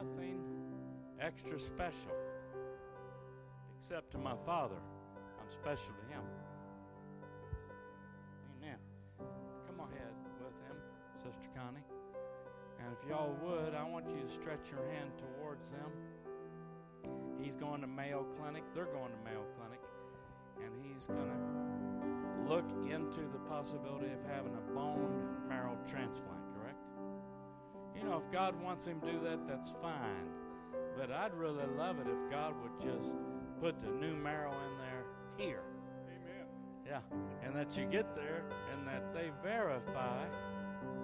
nothing extra special. Except to my Father, I'm special to Him. Amen. Come ahead with Him, Sister Connie. And if y'all would, I want you to stretch your hand towards them. He's going to Mayo Clinic. They're going to Mayo Clinic. And he's going to look into the possibility of having a bone marrow transplant? You know, if God wants him to do that, that's fine. But I'd really love it if God would just put the new marrow in there here. Amen. Yeah. And that you get there and that they verify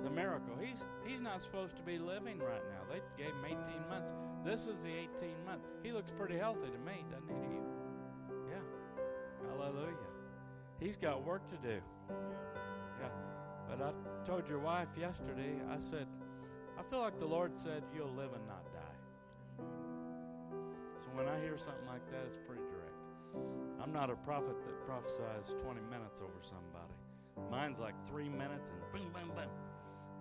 the miracle. He's he's not supposed to be living right now. They gave him 18 months. This is the 18 month. He looks pretty healthy to me, doesn't he you? Yeah. Hallelujah. He's got work to do. Yeah. But I told your wife yesterday, I said, I feel like the Lord said you'll live and not die. So when I hear something like that, it's pretty direct. I'm not a prophet that prophesies 20 minutes over somebody. Mine's like three minutes and boom, boom, boom.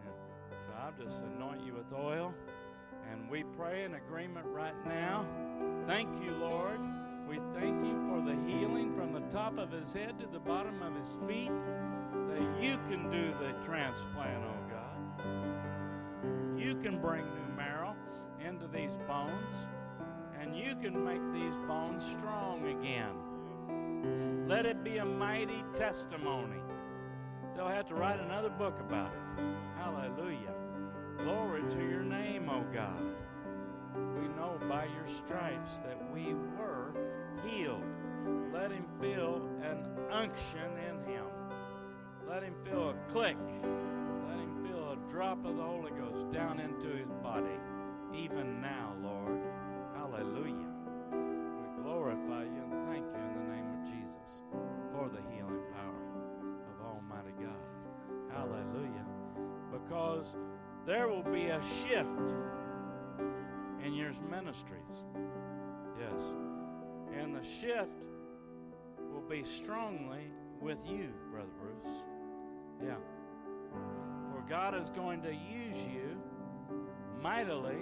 Yeah. So I'll just anoint you with oil. And we pray in agreement right now. Thank you, Lord. We thank you for the healing from the top of his head to the bottom of his feet, that you can do the transplant, God. You can bring new marrow into these bones, and you can make these bones strong again. Let it be a mighty testimony. They'll have to write another book about it. Hallelujah. Glory to your name, O God. We know by your stripes that we were healed. Let him feel an unction in him. Let him feel a click. Drop of the Holy Ghost down into his body, even now, Lord. Hallelujah. We glorify you and thank you in the name of Jesus for the healing power of Almighty God. Hallelujah. Because there will be a shift in your ministries. Yes. And the shift will be strongly with you, Brother Bruce. Yeah. God is going to use you mightily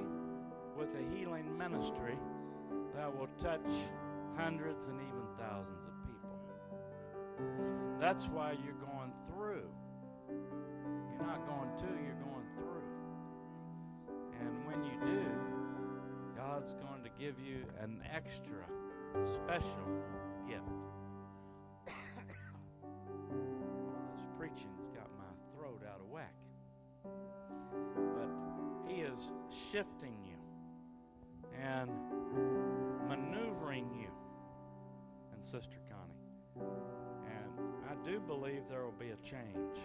with a healing ministry that will touch hundreds and even thousands of people. That's why you're going through. You're not going to, you're going through. And when you do, God's going to give you an extra special gift. this preaching's got my throat out of whack. But He is shifting you and maneuvering you and Sister Connie. And I do believe there will be a change.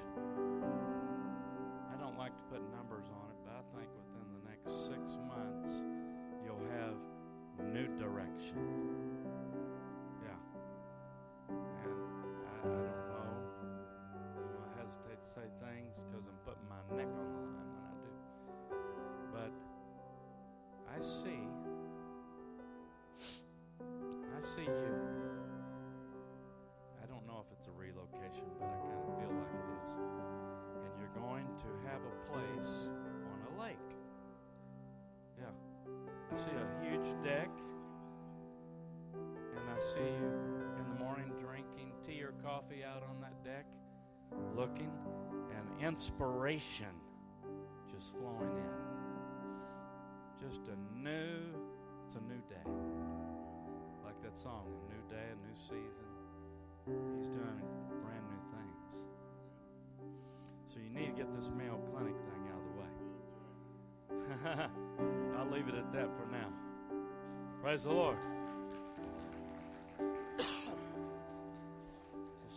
I don't like to put numbers on it, but I think within the next six months, you'll have new direction. Neck on the line when I do. But I see, I see you. I don't know if it's a relocation, but I kind of feel like it is. And you're going to have a place on a lake. Yeah. I see a huge deck. And I see you in the morning drinking tea or coffee out on that deck, looking, inspiration just flowing in. Just a new, it's a new day. Like that song, a new day, a new season. He's doing brand new things. So you need to get this Mayo Clinic thing out of the way. I'll leave it at that for now. Praise the Lord.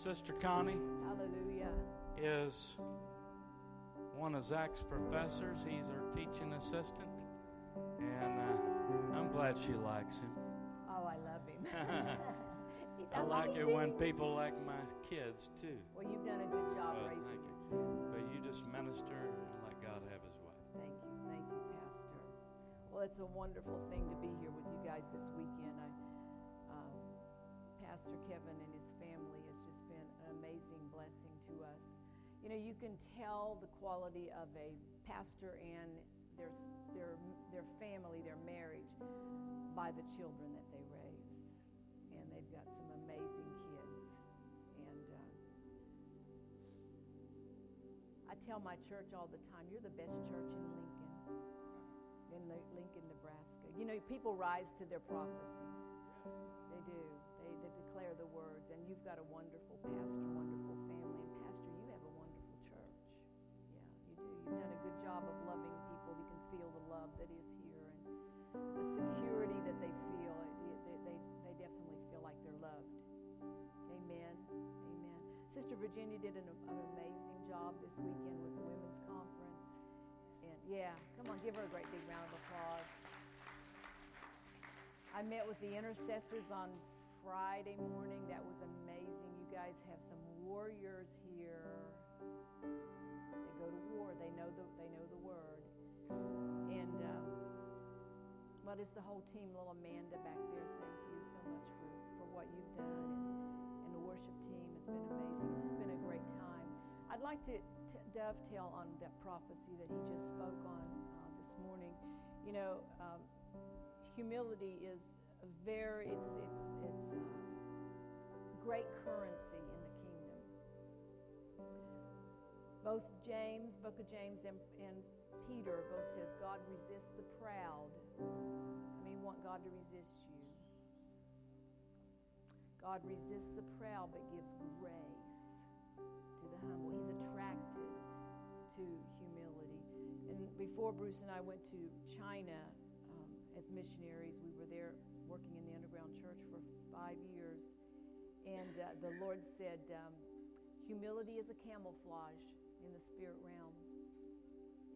Sister Connie Hallelujah. is one of Zach's professors. He's her teaching assistant. And uh, I'm glad she likes him. Oh, I love him. I like it when people like my kids too. Well, you've done a good job Well, raising thank you. But you just minister and let God have his way. Thank you, thank you, Pastor. Well, it's a wonderful thing to be here with you guys this weekend. I, um, Pastor Kevin and his family has just been an amazing blessing. You know, you can tell the quality of a pastor and their, their, their family, their marriage, by the children that they raise. And they've got some amazing kids. And uh, I tell my church all the time, you're the best church in Lincoln, in Lincoln, Nebraska. You know, people rise to their prophecies. They do. They, they declare the words. And you've got a wonderful pastor, job of loving people. You can feel the love that is here and the security that they feel. They, they, they definitely feel like they're loved. Amen. Amen. Sister Virginia did an, an amazing job this weekend with the women's conference. And yeah, come on, give her a great big round of applause. I met with the intercessors on Friday morning. That was amazing. You guys have some warriors here. Go to war. They know the they know the word. And uh, but it's the whole team. Little Amanda back there. Thank you so much for for what you've done. And, and the worship team has been amazing. It's just been a great time. I'd like to dovetail on that prophecy that he just spoke on uh, this morning. You know. Um, humility is a very it's it's it's great currency Both James, Book of James, and, and Peter both says God resists the proud. I mean, want God to resist you. God resists the proud but gives grace to the humble. He's attracted to humility. And before Bruce and I went to China um, as missionaries, we were there working in the underground church for five years. And uh, the Lord said, um, humility is a camouflage in the spirit realm.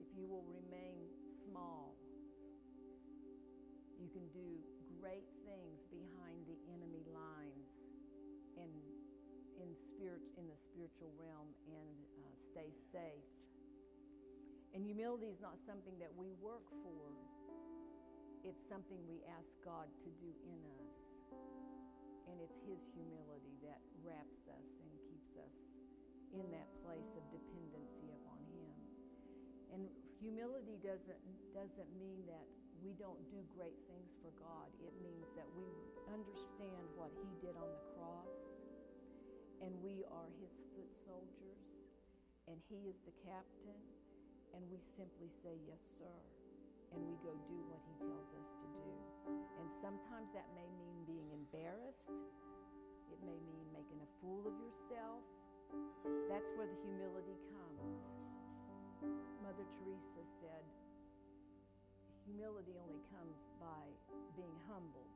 If you will remain small, you can do great things behind the enemy lines and in spirit in the spiritual realm and uh, stay safe. And humility is not something that we work for. It's something we ask God to do in us. And it's His humility that wraps us and keeps us in that place of dependency upon Him. And humility doesn't, doesn't mean that we don't do great things for God. It means that we understand what He did on the cross, and we are His foot soldiers, and He is the captain, and we simply say, Yes, sir. And we go do what He tells us to do. And sometimes that may mean being embarrassed, it may mean making a fool of yourself. That's where the humility comes. Mother Teresa said, humility only comes by being humbled.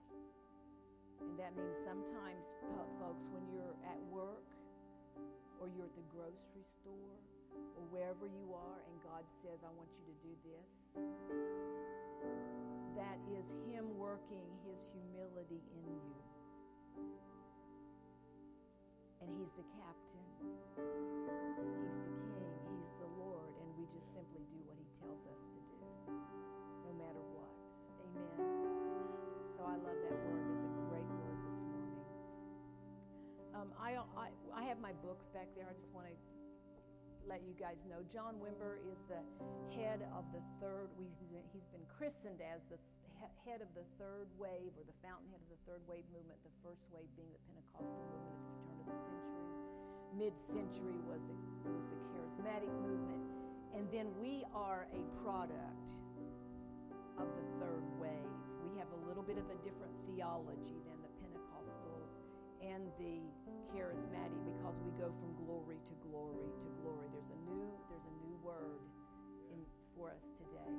And that means sometimes, folks, when you're at work or you're at the grocery store or wherever you are and God says, I want you to do this, that is Him working His humility in you. And He's the captain, He's the king, He's the Lord, and we just simply do what He tells us to do, no matter what. Amen. So I love that word. It's a great word this morning. Um, I, I, I have my books back there. I just want to let you guys know. John Wimber is the head of the third, We he's been christened as the head of the third wave or the fountainhead of the third wave movement, the first wave being the Pentecostal movement at the turn of the century. Mid century was, the, was the charismatic movement. And then we are a product of the third wave. We have a little bit of a different theology than the Pentecostals and the charismatic because we go from glory to glory to glory. There's a new there's a new word in, for us today.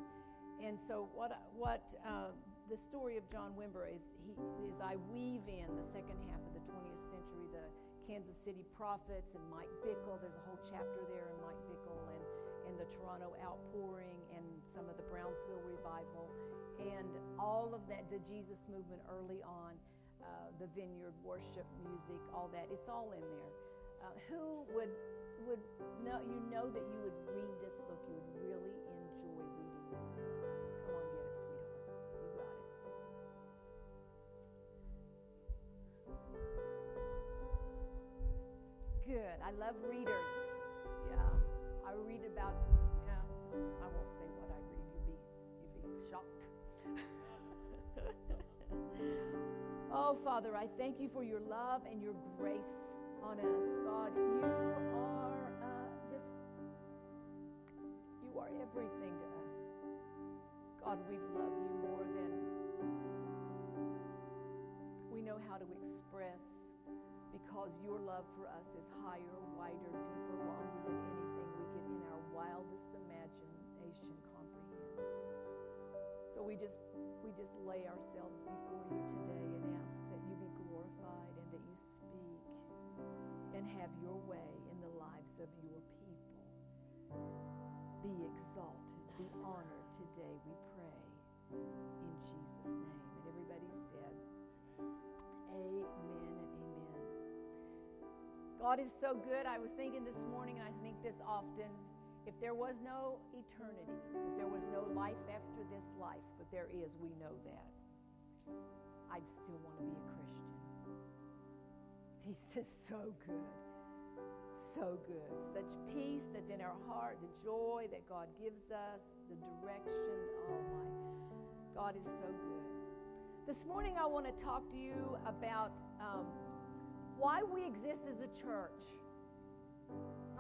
And so what what uh, the story of John Wimber is he is I weave in the second half of the 20th century the Kansas City prophets and Mike Bickle. There's a whole chapter there in Mike Bickle and and the Toronto outpouring and some of the Brownsville revival and all of that the Jesus movement early on uh, the vineyard worship music, all that. It's all in there. Uh, who would would know? You know that you would read this book. You would really enjoy reading this book. good. I love readers. Yeah, I read about. Yeah, I won't say what I read. You'd be you'd be shocked. oh, Father, I thank you for your love and your grace on us, God. You are uh, just you are everything to us, God. We love you more than we know how to because your love for us is higher, wider, deeper, longer than anything we could in our wildest imagination comprehend. So we just we just lay ourselves before you today and ask that you be glorified and that you speak and have your way in the lives of your people. Be exalted, be honored today, we pray. In Jesus' name. God is so good. I was thinking this morning, and I think this often if there was no eternity, if there was no life after this life, but there is, we know that, I'd still want to be a Christian. He's just so good. So good. Such peace that's in our heart, the joy that God gives us, the direction. Oh my, God is so good. This morning, I want to talk to you about um, why we exist as a church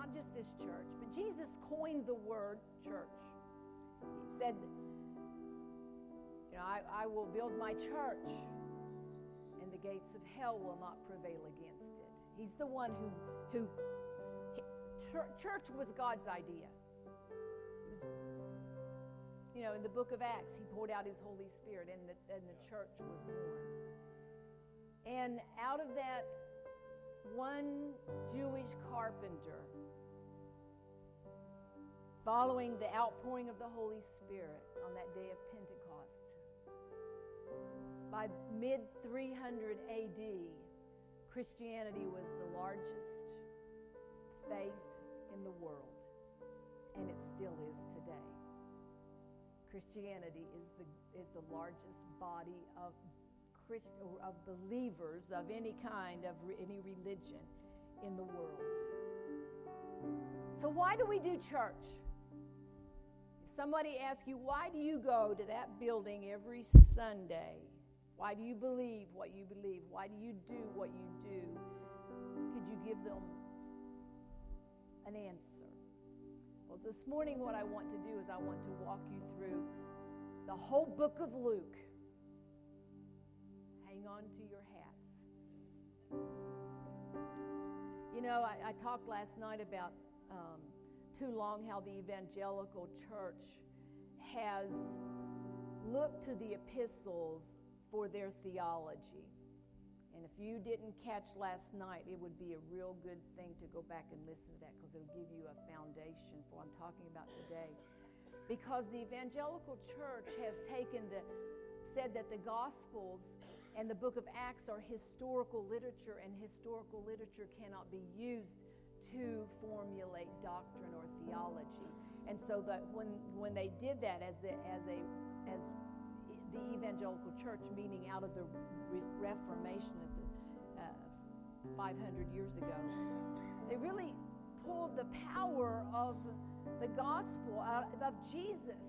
not just this church, but Jesus coined the word church. He said, You know, I, I will build my church, and the gates of hell will not prevail against it. He's the one who, who church was God's idea. you know, in the book of Acts, he poured out his Holy Spirit, and the, and the church was born. And out of that, one Jewish carpenter following the outpouring of the Holy Spirit on that day of Pentecost. By mid 300 AD, Christianity was the largest faith in the world, and it still is today. Christianity is the, is the largest body of, Christ, of believers of any kind, of re, any religion in the world. So, why do we do church? If somebody asks you, why do you go to that building every Sunday? Why do you believe what you believe? Why do you do what you do? Could you give them an answer? Well, this morning, what I want to do is I want to walk you through the whole book of Luke. On to your hats. You know, I, I talked last night about um, too long how the evangelical church has looked to the epistles for their theology. And if you didn't catch last night, it would be a real good thing to go back and listen to that because it'll give you a foundation for what I'm talking about today. Because the evangelical church has taken the, said that the Gospels and the book of Acts are historical literature, and historical literature cannot be used to formulate doctrine or theology. And so that when when they did that as a, as a as the evangelical church, meaning out of the Reformation at the uh, 500 years ago, they really pulled the power of the gospel out of Jesus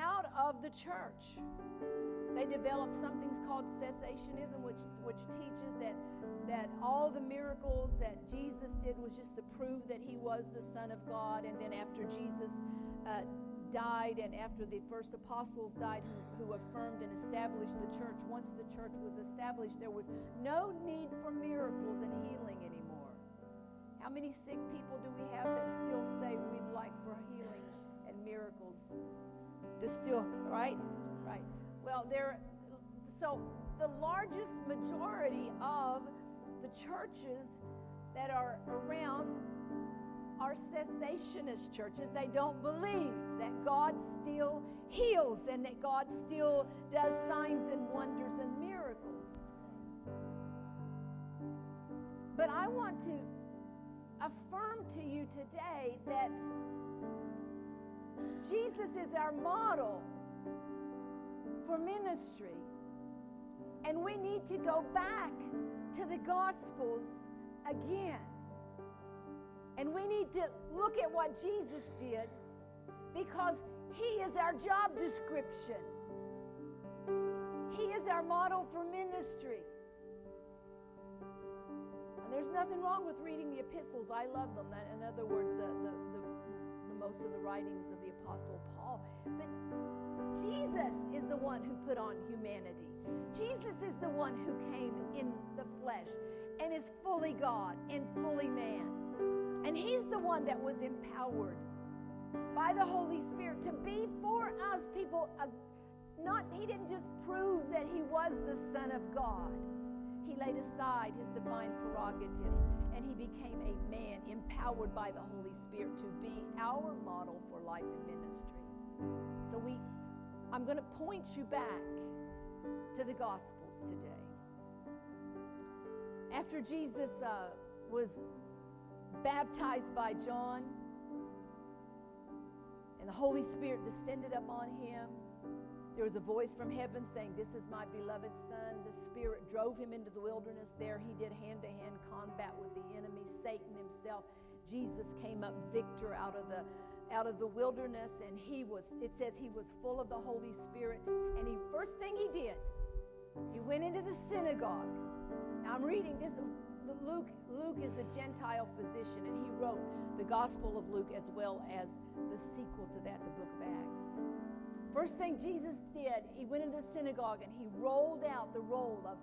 out of the church. They developed something called cessationism, which which teaches that that all the miracles that Jesus did was just to prove that he was the Son of God. And then after Jesus uh, died and after the first apostles died who, who affirmed and established the church, once the church was established, there was no need for miracles and healing anymore. How many sick people do we have that still say we'd like for healing and miracles? To still, right? Right. Well, there, so the largest majority of the churches that are around are cessationist churches. They don't believe that God still heals and that God still does signs and wonders and miracles. But I want to affirm to you today that Jesus is our model for ministry. And we need to go back to the Gospels again. And we need to look at what Jesus did because He is our job description. He is our model for ministry. And there's nothing wrong with reading the epistles. I love them. That, in other words, the, the, the, the most of the writings of the Apostle Paul. But Jesus is the one who put on humanity. Jesus is the one who came in the flesh and is fully God and fully man. And he's the one that was empowered by the Holy Spirit to be for us people. A, not he didn't just prove that he was the Son of God. He laid aside his divine prerogatives and he became a man empowered by the Holy Spirit to be our model for life and ministry. So we I'm going to point you back to the Gospels today. After Jesus uh, was baptized by John, and the Holy Spirit descended upon him, there was a voice from heaven saying, This is my beloved Son. The Spirit drove him into the wilderness. There he did hand to hand combat with the enemy, Satan himself. Jesus came up victor out of the out of the wilderness and he was it says he was full of the holy spirit and he first thing he did he went into the synagogue now i'm reading this luke luke is a gentile physician and he wrote the gospel of luke as well as the sequel to that the book of acts first thing jesus did he went into the synagogue and he rolled out the roll of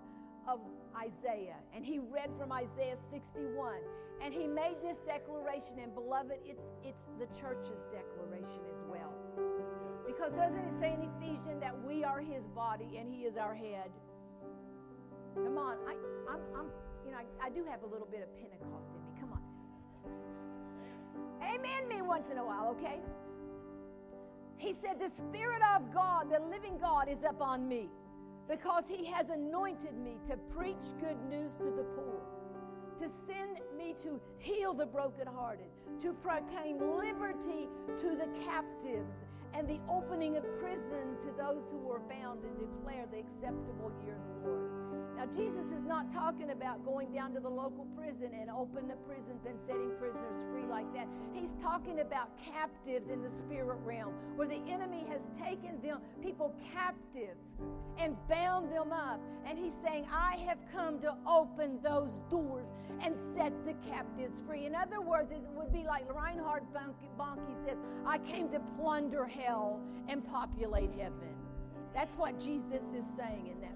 of Isaiah, and he read from Isaiah 61, and he made this declaration. And beloved, it's it's the church's declaration as well, because doesn't it say in Ephesians that we are His body and He is our head? Come on, I, I'm, I'm you know, I, I do have a little bit of Pentecost in me. Come on, Amen me once in a while, okay? He said, The Spirit of God, the living God, is upon me because he has anointed me to preach good news to the poor, to send me to heal the brokenhearted, to proclaim liberty to the captives, and the opening of prison to those who are bound, and declare the acceptable year of the Lord. Now, Jesus is not talking about going down to the local prison and open the prisons and setting prisoners free like that. He's talking about captives in the spirit realm where the enemy has taken them, people captive and bound them up. And he's saying, I have come to open those doors and set the captives free. In other words, it would be like Reinhard Bonnke says, I came to plunder hell and populate heaven. That's what Jesus is saying in that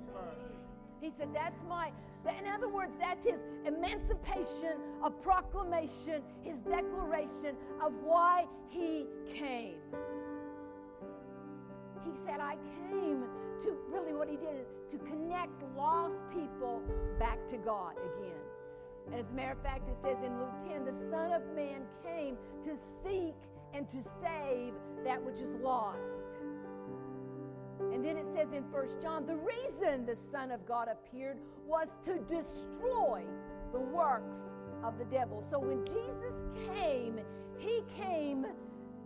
he said, That's my, in other words, that's his emancipation, a proclamation, his declaration of why he came. He said, I came to really what he did is to connect lost people back to God again. And as a matter of fact, it says in Luke 10 the Son of Man came to seek and to save that which is lost. And then it says in First John, the reason the Son of God appeared was to destroy the works of the devil. So when Jesus came, he came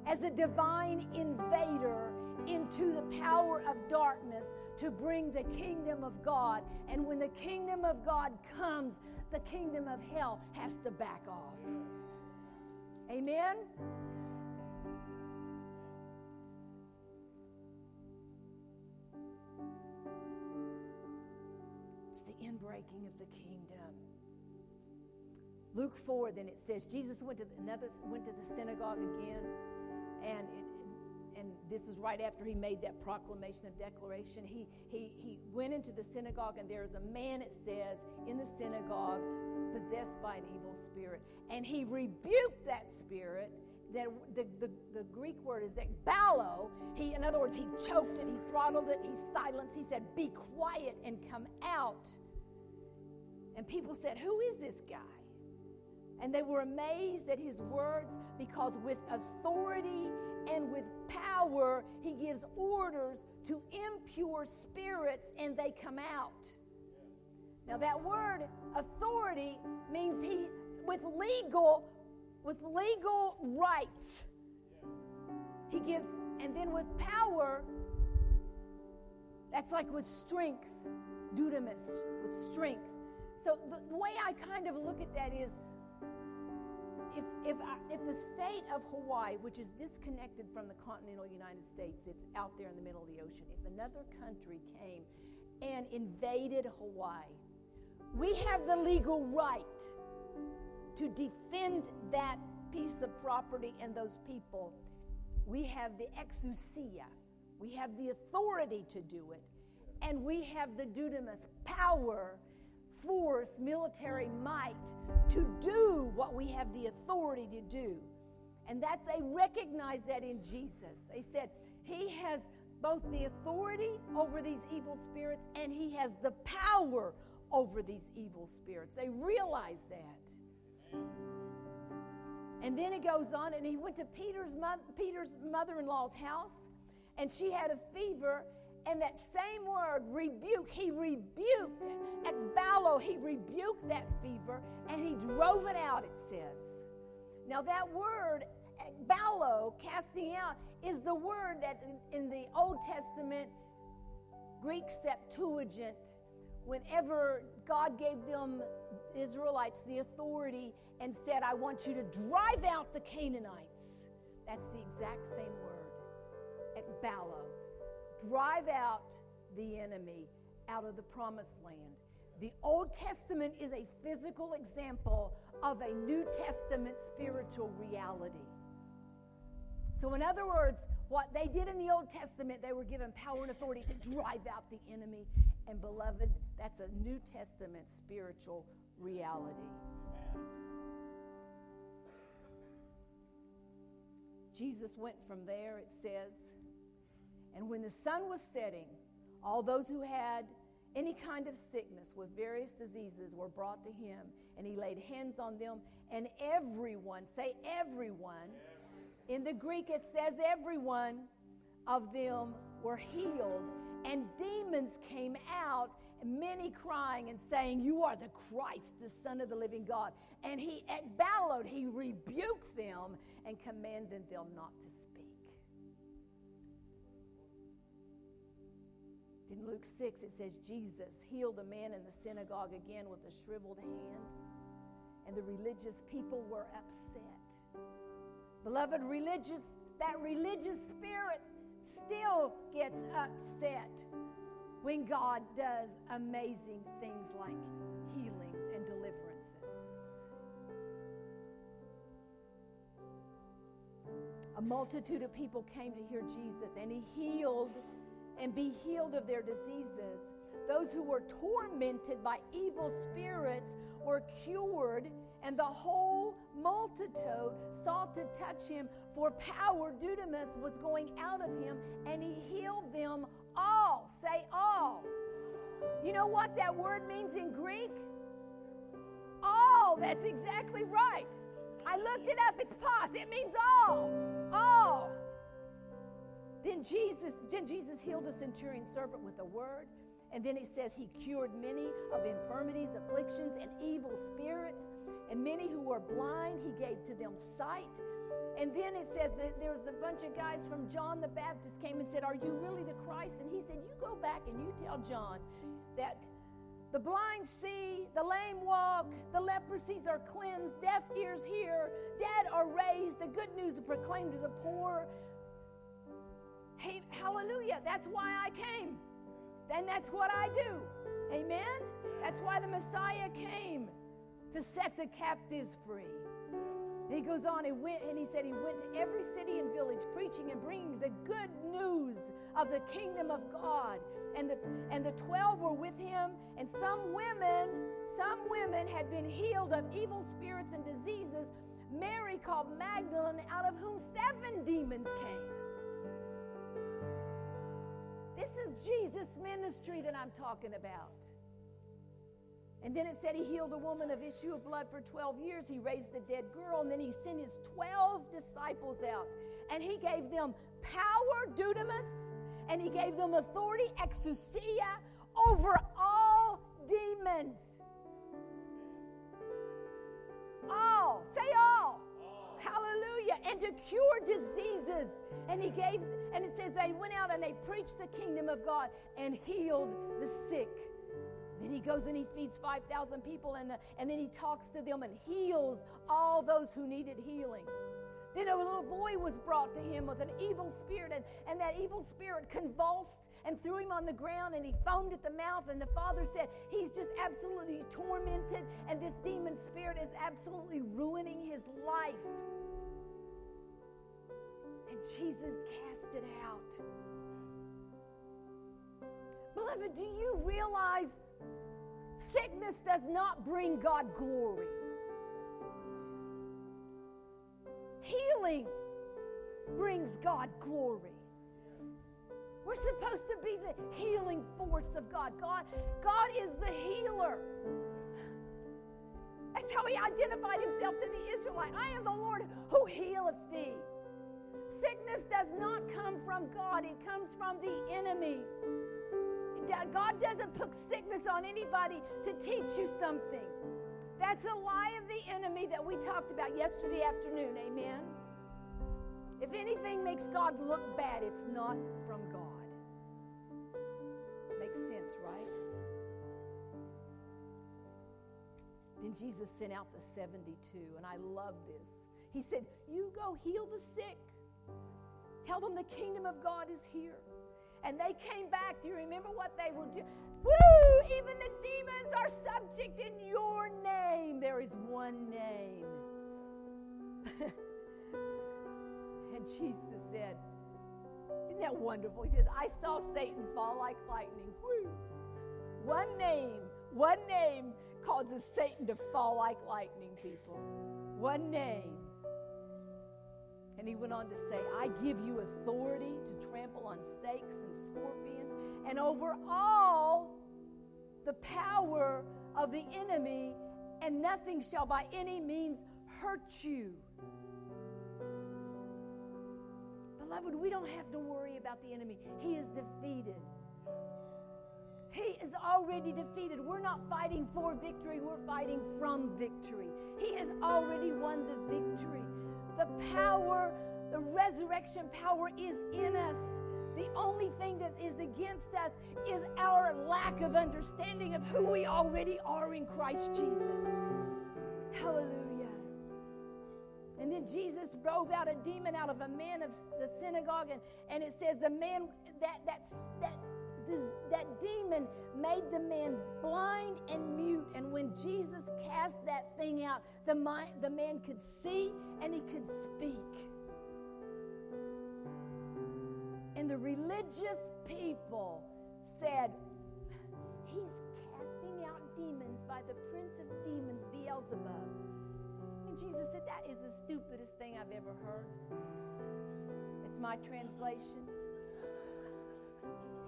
as a divine invader into the power of darkness to bring the kingdom of God. And when the kingdom of God comes, the kingdom of hell has to back off. Amen? Inbreaking of the kingdom. Luke 4, then it says Jesus went to the, another went to the synagogue again, and it, and this is right after he made that proclamation of declaration. He he he went into the synagogue, and there's a man, it says, in the synagogue, possessed by an evil spirit, and he rebuked that spirit. That the, the, the Greek word is that ballo. He, in other words, he choked it, he throttled it, he silenced. He said, "Be quiet and come out." And people said, Who is this guy? And they were amazed at his words because with authority and with power, he gives orders to impure spirits and they come out. Now, that word authority means he, with legal, with legal rights, he gives, and then with power, that's like with strength, dunamis, with strength. So the, way I kind of look at that is if, if, I, if the state of Hawaii, which is disconnected from the continental United States, it's out there in the middle of the ocean, if another country came and invaded Hawaii. We have the legal right to defend that piece of property and those people. We have the exousia, we have the authority to do it, and we have the dunamis power, force, military might to do what we have the authority to do. And that they recognize that in Jesus. They said, He has both the authority over these evil spirits and He has the power over these evil spirits. They realize that. And then it goes on, and he went to Peter's, mo- Peter's mother in law's house, and she had a fever. And that same word, rebuke, he rebuked at Ballo, he rebuked that fever and he drove it out, it says. Now, that word, eh, Ballo, casting out, is the word that in the Old Testament, Greek Septuagint, whenever God gave them Israelites the authority and said, I want you to drive out the Canaanites. That's the exact same word ekballo. Drive out the enemy out of the promised land. The Old Testament is a physical example of a New Testament spiritual reality. So, in other words, what they did in the Old Testament, they were given power and authority to drive out the enemy. And, beloved, that's a New Testament spiritual reality. Jesus went from there, it says, and when the sun was setting, all those who had any kind of sickness with various diseases were brought to him, and he laid hands on them, and everyone, say everyone, in the Greek it says everyone of them were healed, and demons came out, many crying and saying, You are the Christ, the Son of the living God. And he bellowed, he rebuked them and commanded them not to In Luke 6, it says Jesus healed a man in the synagogue again with a shriveled hand, and the religious people were upset. Beloved, religious, that religious spirit still gets upset when God does amazing things like healings and deliverances. A multitude of people came to hear Jesus, and he healed and be healed of their diseases. Those who were tormented by evil spirits were cured, and the whole multitude sought to touch him, for power, dunamis, was going out of him, and he healed them all. Say all. You know what that word means in Greek? All. That's exactly right. I looked it up. It's pos. It means all. All. Then Jesus, then Jesus healed a centurion servant with a word. And then it says he cured many of infirmities, afflictions, and evil spirits. And many who were blind, he gave to them sight. And then it says that there was a bunch of guys from John the Baptist came and said, Are you really the Christ? And he said, You go back and you tell John that the blind see, the lame walk, the leprosies are cleansed, deaf ears hear, dead are raised, the good news is proclaimed to the poor, Hey, hallelujah. That's why I came. Then that's what I do. Amen? That's why the Messiah came to set the captives free. And he goes on and went and he said he went to every city and village preaching and bringing the good news of the kingdom of God. And the and the 12 were with him and some women, some women had been healed of evil spirits and diseases. Mary called Magdalene out of whom seven demons came. This is Jesus' ministry that I'm talking about. And then it said he healed a woman of issue of blood for 12 years. He raised a dead girl, and then he sent his 12 disciples out. And he gave them power, dunamis, and he gave them authority, exousia, over all demons. All. Say all. Hallelujah. And to cure diseases. And he gave, and it says they went out and they preached the kingdom of God and healed the sick. Then he goes and he feeds 5,000 people and, the, and then he talks to them and heals all those who needed healing. Then a little boy was brought to him with an evil spirit, and, and that evil spirit convulsed and threw him on the ground and he foamed at the mouth. And the father said, He's just absolutely tormented, and this demon spirit is absolutely ruining his life. And Jesus cast it out. Beloved, do you realize sickness does not bring God glory? Healing brings God glory. We're supposed to be the healing force of God. God, God is the healer. That's how he identified himself to the Israelite. I am the Lord who healeth thee. Sickness does not come from God, it comes from the enemy. God doesn't put sickness on anybody to teach you something. That's a lie of the enemy that we talked about yesterday afternoon. Amen. If anything makes God look bad, it's not from God. Right? Then Jesus sent out the 72, and I love this. He said, You go heal the sick. Tell them the kingdom of God is here. And they came back. Do you remember what they were doing? Woo! Even the demons are subject in your name. There is one name. and Jesus said, Isn't that wonderful? He says, I saw Satan fall like lightning. Woo! One name, one name causes Satan to fall like lightning, people. One name. And he went on to say, I give you authority to trample on snakes and scorpions and over all the power of the enemy, and nothing shall by any means hurt you. Beloved, we don't have to worry about the enemy. He is defeated. He is already defeated. We're not fighting for victory, we're fighting from victory. He has already won the victory. The power, the resurrection power is in us. The only thing that is against us is our lack of understanding of who we already are in Christ Jesus. Hallelujah. And then Jesus drove out a demon out of a man of the synagogue, and, and it says the man that that that that demon made the man blind and mute. And when Jesus cast that thing out, the, mind, the man could see and he could speak. And the religious people said, He's casting out demons by the prince of demons, Beelzebub. And Jesus said, That is the stupidest thing I've ever heard. It's my translation.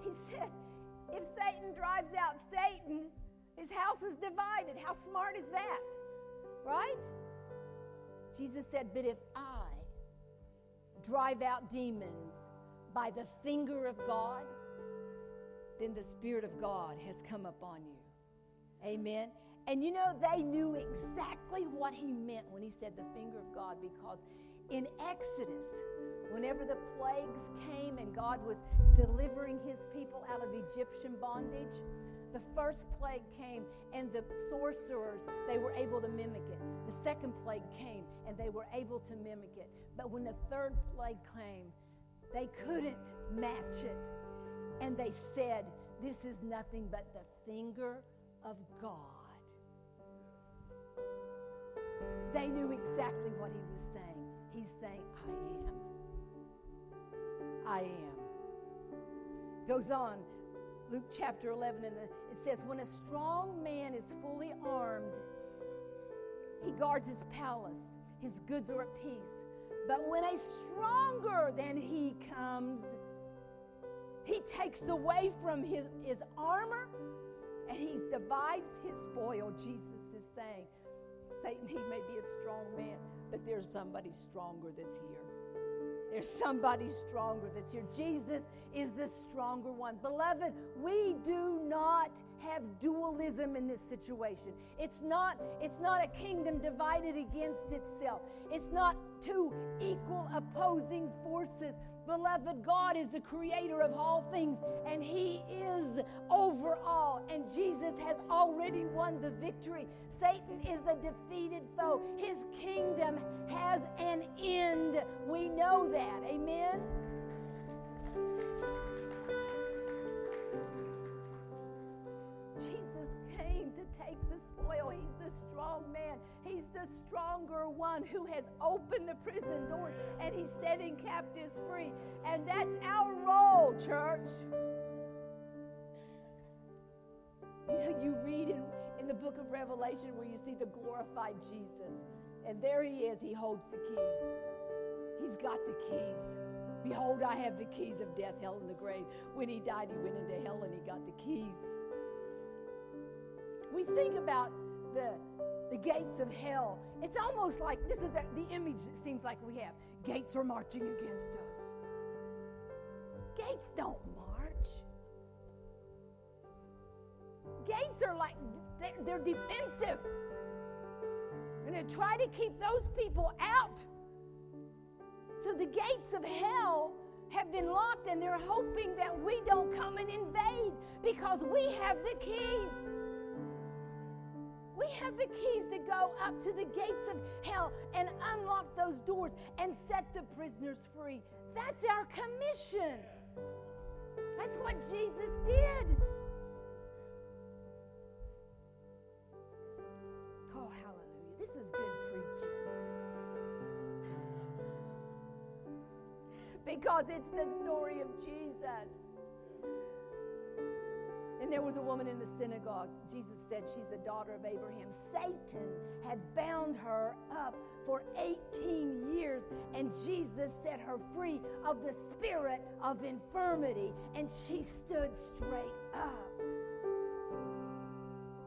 He said, If Satan drives out Satan, his house is divided. How smart is that? Right? Jesus said, But if I drive out demons by the finger of God, then the Spirit of God has come upon you. Amen. And you know, they knew exactly what he meant when he said the finger of God because in Exodus, whenever the plagues came and God was delivering his people out of Egyptian bondage, the first plague came and the sorcerers, they were able to mimic it. The second plague came and they were able to mimic it. But when the third plague came, they couldn't match it. And they said, This is nothing but the finger of God. They knew exactly what he was saying. He's saying, I am. I am. Goes on, Luke chapter 11, and it says, When a strong man is fully armed, he guards his palace, his goods are at peace. But when a stronger than he comes, he takes away from his, his armor and he divides his spoil. Jesus is saying, Satan, he may be a strong man, but there's somebody stronger that's here. There's somebody stronger that's here. Jesus is the stronger one. Beloved, we do not have dualism in this situation. It's not it's not a kingdom divided against itself. It's not two equal opposing forces. Beloved, God is the creator of all things and He is over all. And Jesus has already won the victory. Satan is a defeated foe. His kingdom has an end. We know that. Amen. Jesus came to take the He's the strong man. He's the stronger one who has opened the prison doors and He's setting captives free. And that's our role, church. You know, you read in, in the book of Revelation where you see the glorified Jesus. And there he is, he holds the keys. He's got the keys. Behold, I have the keys of death, hell, and the grave. When he died, he went into hell and he got the keys. We think about the, the gates of hell. It's almost like this is the image it seems like we have. Gates are marching against us. Gates don't march. Gates are like, they're, they're defensive. And they try to keep those people out. So the gates of hell have been locked, and they're hoping that we don't come and invade because we have the keys. We have the keys to go up to the gates of hell and unlock those doors and set the prisoners free. That's our commission. That's what Jesus did. Oh, hallelujah. This is good preaching. because it's the story of Jesus. And there was a woman in the synagogue. Jesus said she's the daughter of Abraham. Satan had bound her up for 18 years, and Jesus set her free of the spirit of infirmity, and she stood straight up.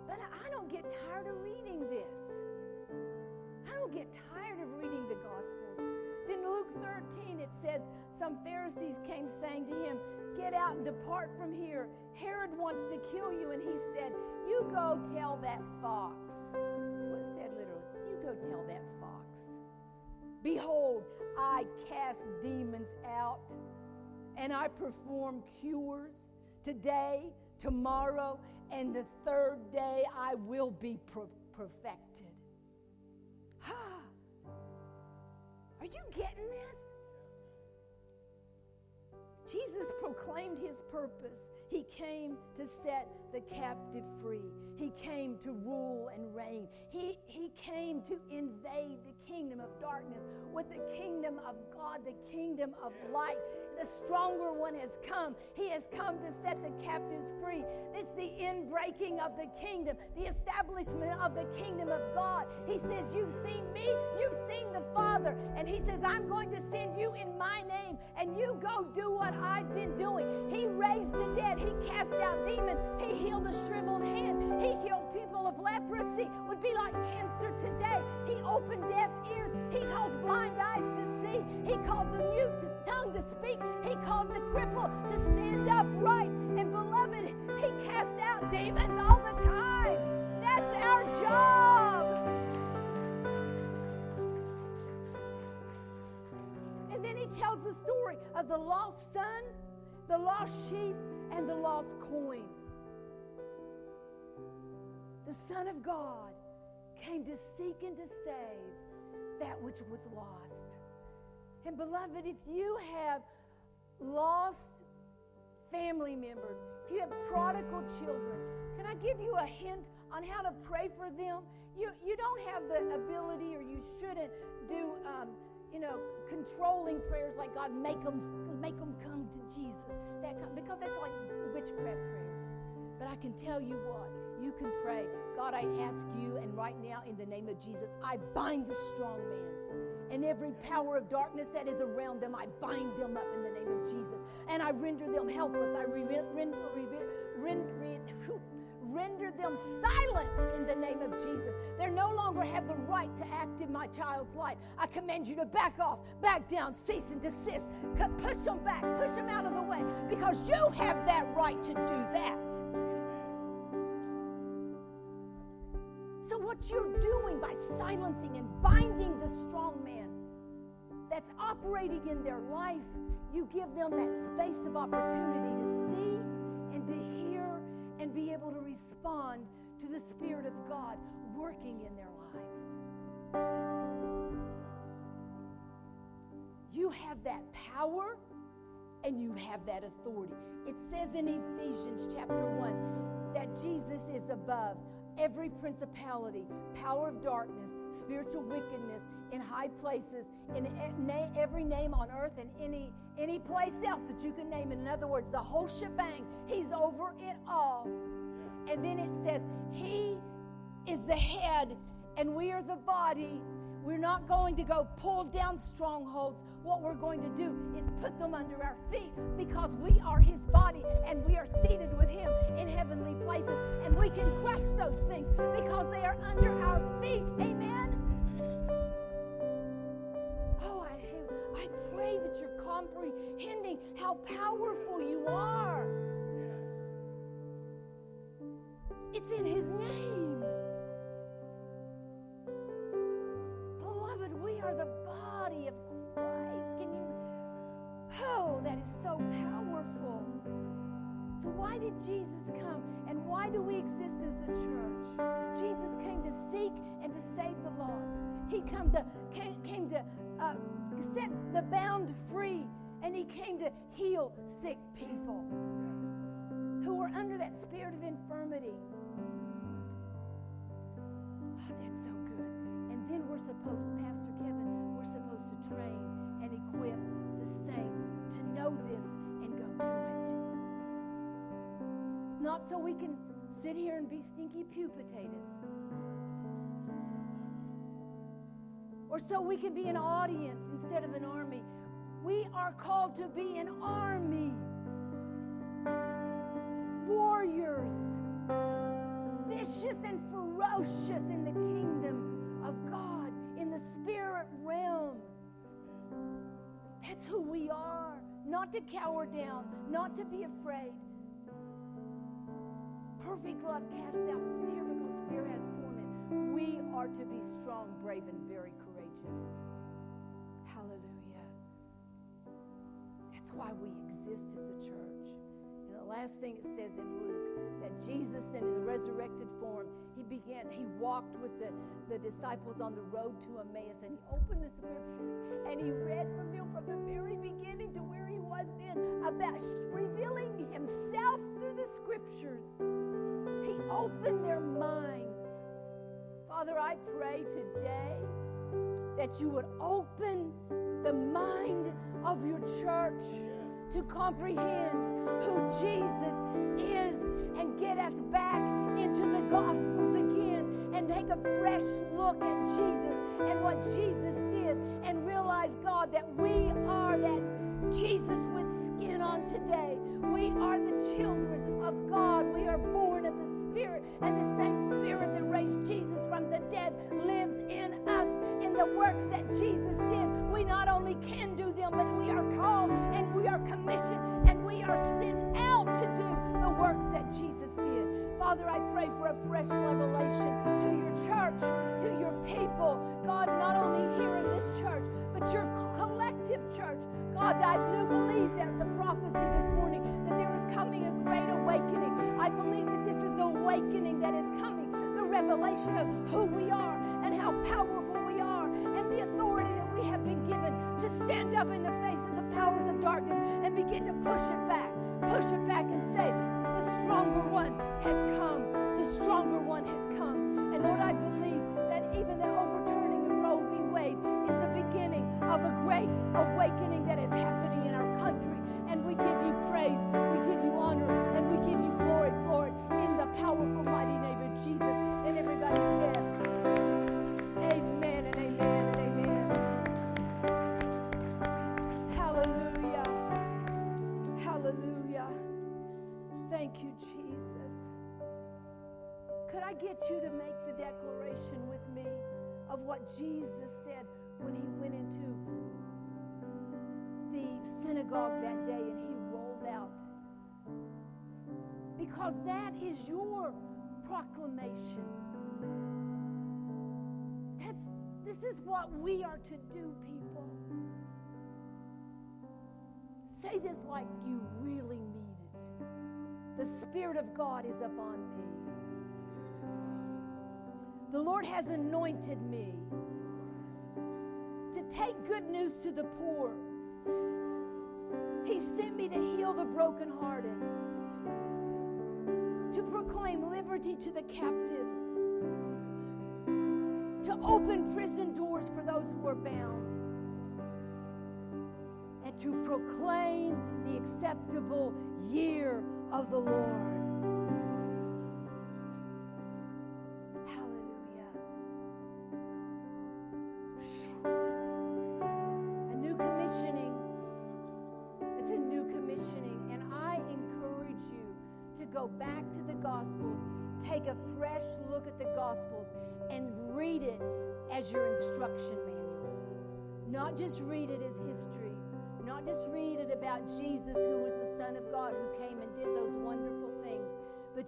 But I don't get tired of reading this. I don't get tired of reading the Gospels. Then Luke 13, it says, Some Pharisees came saying to him, Get out and depart from here. Herod wants to kill you. And he said, You go tell that fox. That's what it said literally. You go tell that fox. Behold, I cast demons out and I perform cures today, tomorrow, and the third day I will be per- perfected. Are you getting this? Jesus proclaimed his purpose. He came to set the captive free. He came to rule and reign. He, he came to invade the kingdom of darkness with the kingdom of God, the kingdom of light. The stronger one has come. He has come to set the captives free. It's the inbreaking of the kingdom, the establishment of the kingdom of God. He says, You've seen me, you've seen the Father. And He says, I'm going to send you in my name, and you go do what I've been doing. He raised the dead, He cast out demons, He healed a shriveled hand, He healed people of leprosy, would be like cancer today. He opened deaf ears, He caused blind eyes to see, He called the mute to, tongue to speak, He called the cripple to stand upright. And beloved, He cast out demons all the time. That's our job. And then he tells the story of the lost son, the lost sheep, and the lost coin. The Son of God came to seek and to save that which was lost. And beloved, if you have lost family members, if you have prodigal children, can I give you a hint on how to pray for them? You, you don't have the ability, or you shouldn't do, um, you know, controlling prayers like God make them make them come to Jesus. That because that's like witchcraft prayers. But I can tell you what you can pray. God, I ask you, and right now in the name of Jesus, I bind the strong man and every power of darkness that is around them, I bind them up in the name of Jesus. And I render them helpless. I re- render, render, render them silent in the name of Jesus. They no longer have the right to act in my child's life. I command you to back off, back down, cease and desist. Push them back, push them out of the way, because you have that right to do that. What you're doing by silencing and binding the strong man that's operating in their life, you give them that space of opportunity to see and to hear and be able to respond to the Spirit of God working in their lives. You have that power and you have that authority. It says in Ephesians chapter 1 that Jesus is above every principality, power of darkness, spiritual wickedness in high places, in every name on earth and any any place else that you can name. In other words, the whole shebang. He's over it all. And then it says, He is the head, and we are the body. We're not going to go pull down strongholds. What we're going to do is put them under our feet because we are His body and we are seated with Him in heavenly places. And we can crush those things because they are under our feet. Amen. Oh, I, I pray that you're comprehending how powerful you are. It's in His name. Are the body of Christ. Can you? Oh, that is so powerful. So, why did Jesus come? And why do we exist as a church? Jesus came to seek and to save the lost. He come to, came, came to uh, set the bound free, and He came to heal sick people who were under that spirit of infirmity. Oh, that's so good. And then we're supposed, Pastor train and equip the saints to know this and go do it. Not so we can sit here and be stinky pew potatoes. Or so we can be an audience instead of an army. We are called to be an army. Warriors. Vicious and ferocious in the kingdom of God, in the spirit realm. That's who we are. Not to cower down, not to be afraid. Perfect love casts out fear because fear has torment. We are to be strong, brave, and very courageous. Hallelujah. That's why we exist as a church. And the last thing it says in Luke that Jesus, in his resurrected form, he began, he walked with the, the disciples on the road to Emmaus and he opened the scriptures and he read from them from the very beginning to where he was then about revealing himself through the scriptures. He opened their minds. Father, I pray today that you would open the mind of your church to comprehend who Jesus is and get us back into the Gospels again and take a fresh look at Jesus and what Jesus did and realize, God, that we are that Jesus with skin on today. We are the children of God. We are born of the Spirit, and the same Spirit that raised Jesus from the dead lives in us. The works that Jesus did, we not only can do them, but we are called and we are commissioned and we are sent out to do the works that Jesus did. Father, I pray for a fresh revelation to your church, to your people. God, not only here in this church, but your collective church. God, I do believe that the prophecy this morning that there is coming a great awakening. I believe that this is the awakening that is coming, the revelation of who we are and how powerful we have been given to stand up in the face of the powers of darkness and begin to push it back, push it back and say, the stronger one has come. The stronger one has come. And Lord, I believe that even the overturning of Roe v. Wade is the beginning of a great awakening that is happening in our country. And we give you praise, we give you honor, and we give you glory it in the powerful, mighty name of Jesus. I get you to make the declaration with me of what Jesus said when he went into the synagogue that day and he rolled out? Because that is your proclamation. That's this is what we are to do, people. Say this like you really mean it. the Spirit of God is upon me. The Lord has anointed me to take good news to the poor. He sent me to heal the brokenhearted, to proclaim liberty to the captives, to open prison doors for those who are bound, and to proclaim the acceptable year of the Lord.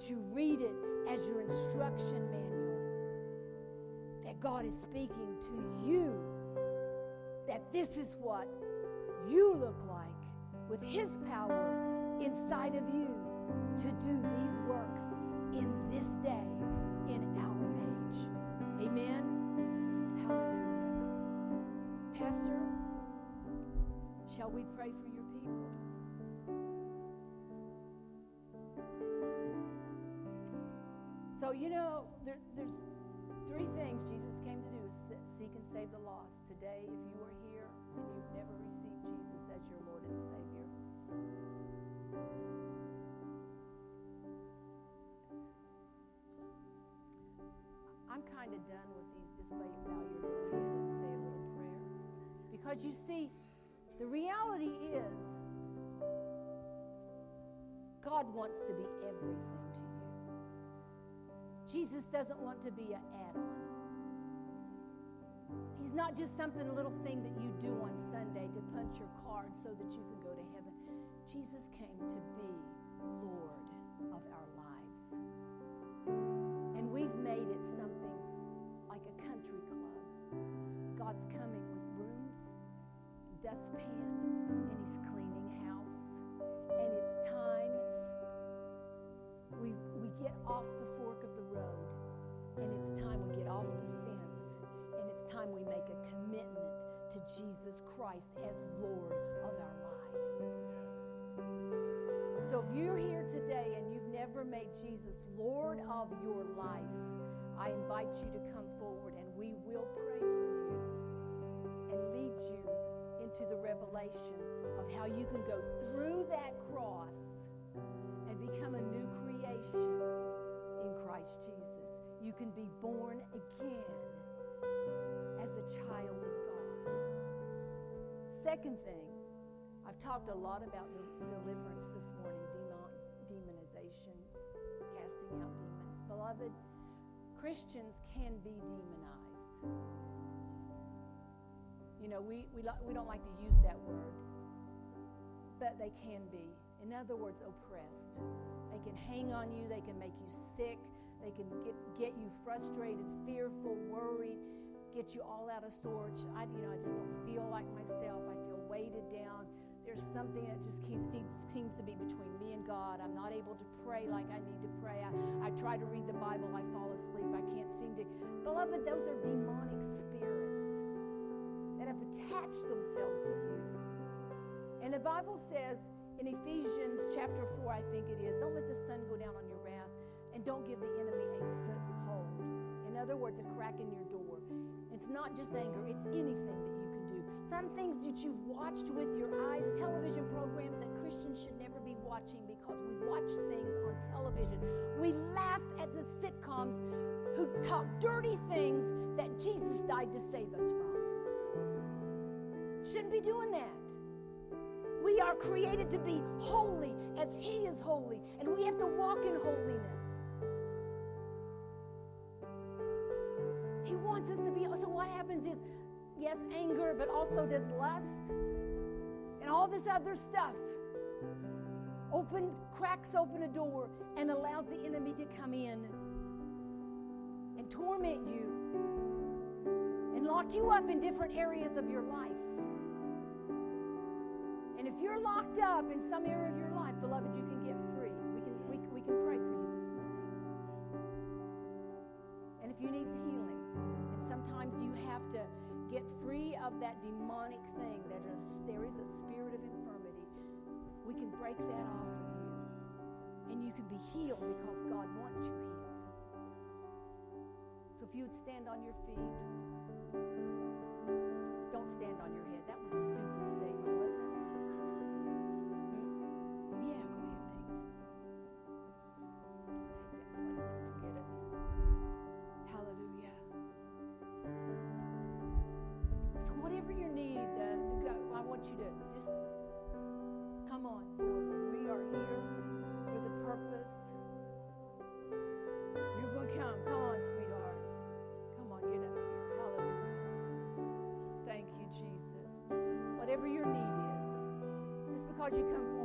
You read it as your instruction manual. That God is speaking to you, that this is what you look like with His power inside of you to do these works in this day, in our age. Amen. Hallelujah. Pastor, shall we pray for your people? You know, there, there's three things Jesus came to do seek and save the lost. Today, if you are here and you've never received Jesus as your Lord and Savior, I'm kind of done with these bow bow your little head and say a little prayer. Because you see, the reality is God wants to be everything to you. Jesus doesn't want to be an add-on. He's not just something, a little thing that you do on Sunday to punch your card so that you can go to heaven. Jesus came to be Lord of our lives. And we've made it something like a country club. God's coming with brooms, dustpan, Jesus Christ as Lord of our lives. So if you're here today and you've never made Jesus Lord of your life, I invite you to come forward and we will pray for you and lead you into the revelation of how you can go through that cross and become a new creation in Christ Jesus. You can be born again Second thing, I've talked a lot about deliverance this morning, demon, demonization, casting out demons. Beloved, Christians can be demonized. You know, we, we, we don't like to use that word, but they can be. In other words, oppressed. They can hang on you, they can make you sick, they can get, get you frustrated, fearful, worried, get you all out of sorts. I, you know, I just don't feel like myself. I feel weighted down. There's something that just keeps, seems, to be between me and God. I'm not able to pray like I need to pray. I, I try to read the Bible, I fall asleep. I can't seem to. Beloved, those are demonic spirits that have attached themselves to you. And the Bible says in Ephesians chapter 4, I think it is, don't let the sun go down on your wrath and don't give the enemy a foothold. In other words, a crack in your not just anger, it's anything that you can do. Some things that you've watched with your eyes, television programs that Christians should never be watching because we watch things on television. We laugh at the sitcoms who talk dirty things that Jesus died to save us from. Shouldn't be doing that. We are created to be holy as He is holy, and we have to walk in holiness. He wants us to be. So, what happens is, yes, anger, but also does lust and all this other stuff. Open, cracks open a door and allows the enemy to come in and torment you and lock you up in different areas of your life. And if you're locked up in some area of your life, beloved, you can get free. We can, we, we can pray for you this morning. And if you need healing, sometimes you have to get free of that demonic thing that is, there is a spirit of infirmity. We can break that off of you. And you can be healed because God wants you healed. So if you would stand on your feet, don't stand on your head. whatever your need is. Just because you come forward.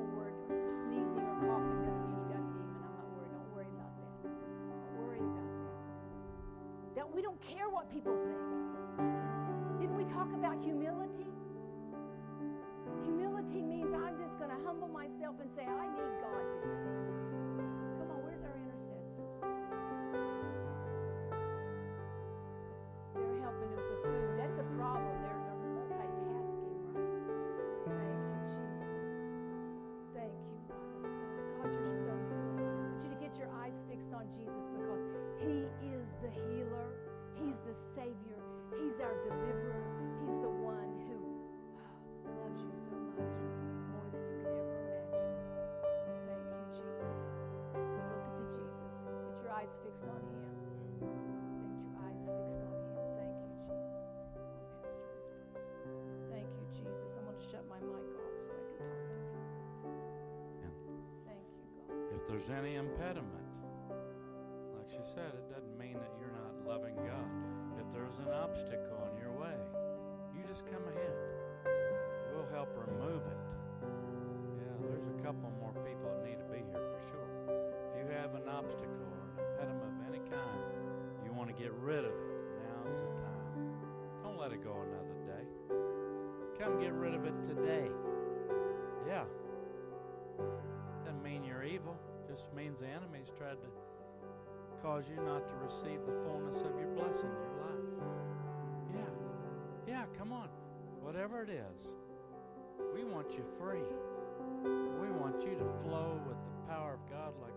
eyes fixed on Him. Get your eyes fixed on Him. Thank you, Jesus. Thank you, Jesus. I'm going to shut my mic off so I can talk to people. Thank you, God. If there's any impediment, like she said, it doesn't mean that you're not loving God. If there's an obstacle, Get rid of it. Now's the time. Don't let it go another day. Come get rid of it today. Yeah. Doesn't mean you're evil, just means the enemy's tried to cause you not to receive the fullness of your blessing, your life. Yeah. Yeah, come on. Whatever it is, we want you free. We want you to flow with the power of God like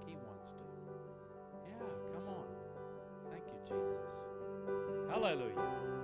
Hallelujah.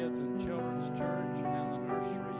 Kids in children's church and in the nursery,